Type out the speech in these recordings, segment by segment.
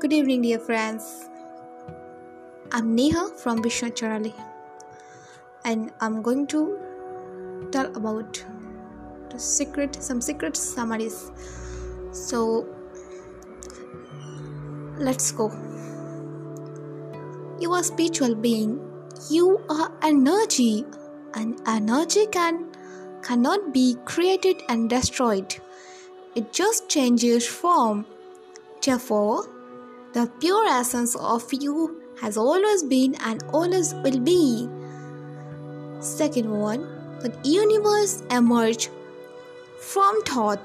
Good evening, dear friends. I'm Neha from Vishnu Charali, and I'm going to tell about the secret, some secret summaries. So, let's go. You are spiritual being. You are energy, and energy can cannot be created and destroyed. It just changes form. Therefore, the pure essence of you has always been and always will be. Second one, the universe emerged from thought.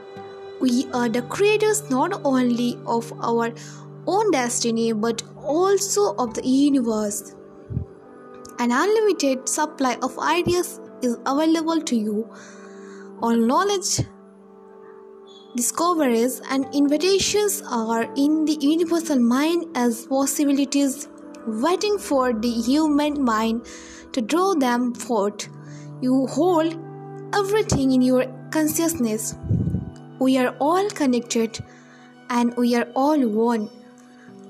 We are the creators not only of our own destiny but also of the universe. An unlimited supply of ideas is available to you. All knowledge, discoveries, and invitations are in the universal mind as possibilities, waiting for the human mind to draw them forth. You hold everything in your consciousness. We are all connected and we are all one.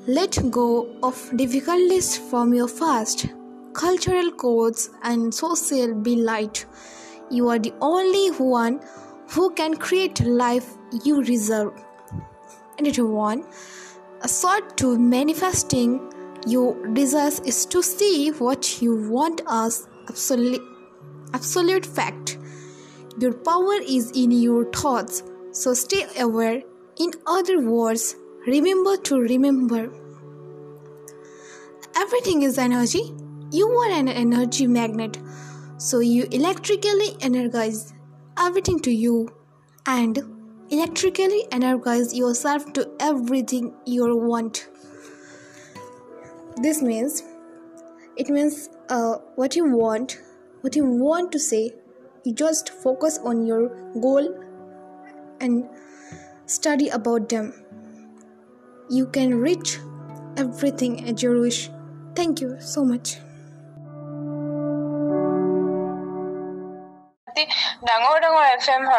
Let go of difficulties from your past, cultural codes, and social light. You are the only one who can create life you deserve. And one, a sort to manifesting your desires is to see what you want as absolute, absolute fact. Your power is in your thoughts, so stay aware. In other words, remember to remember. Everything is energy. You are an energy magnet, so you electrically energize everything to you and electrically energize yourself to everything you want. This means it means uh, what you want, what you want to say. You just focus on your goal and study about them. You can reach everything at your wish. Thank you so much. ডাঙৰ ডাঙৰ F M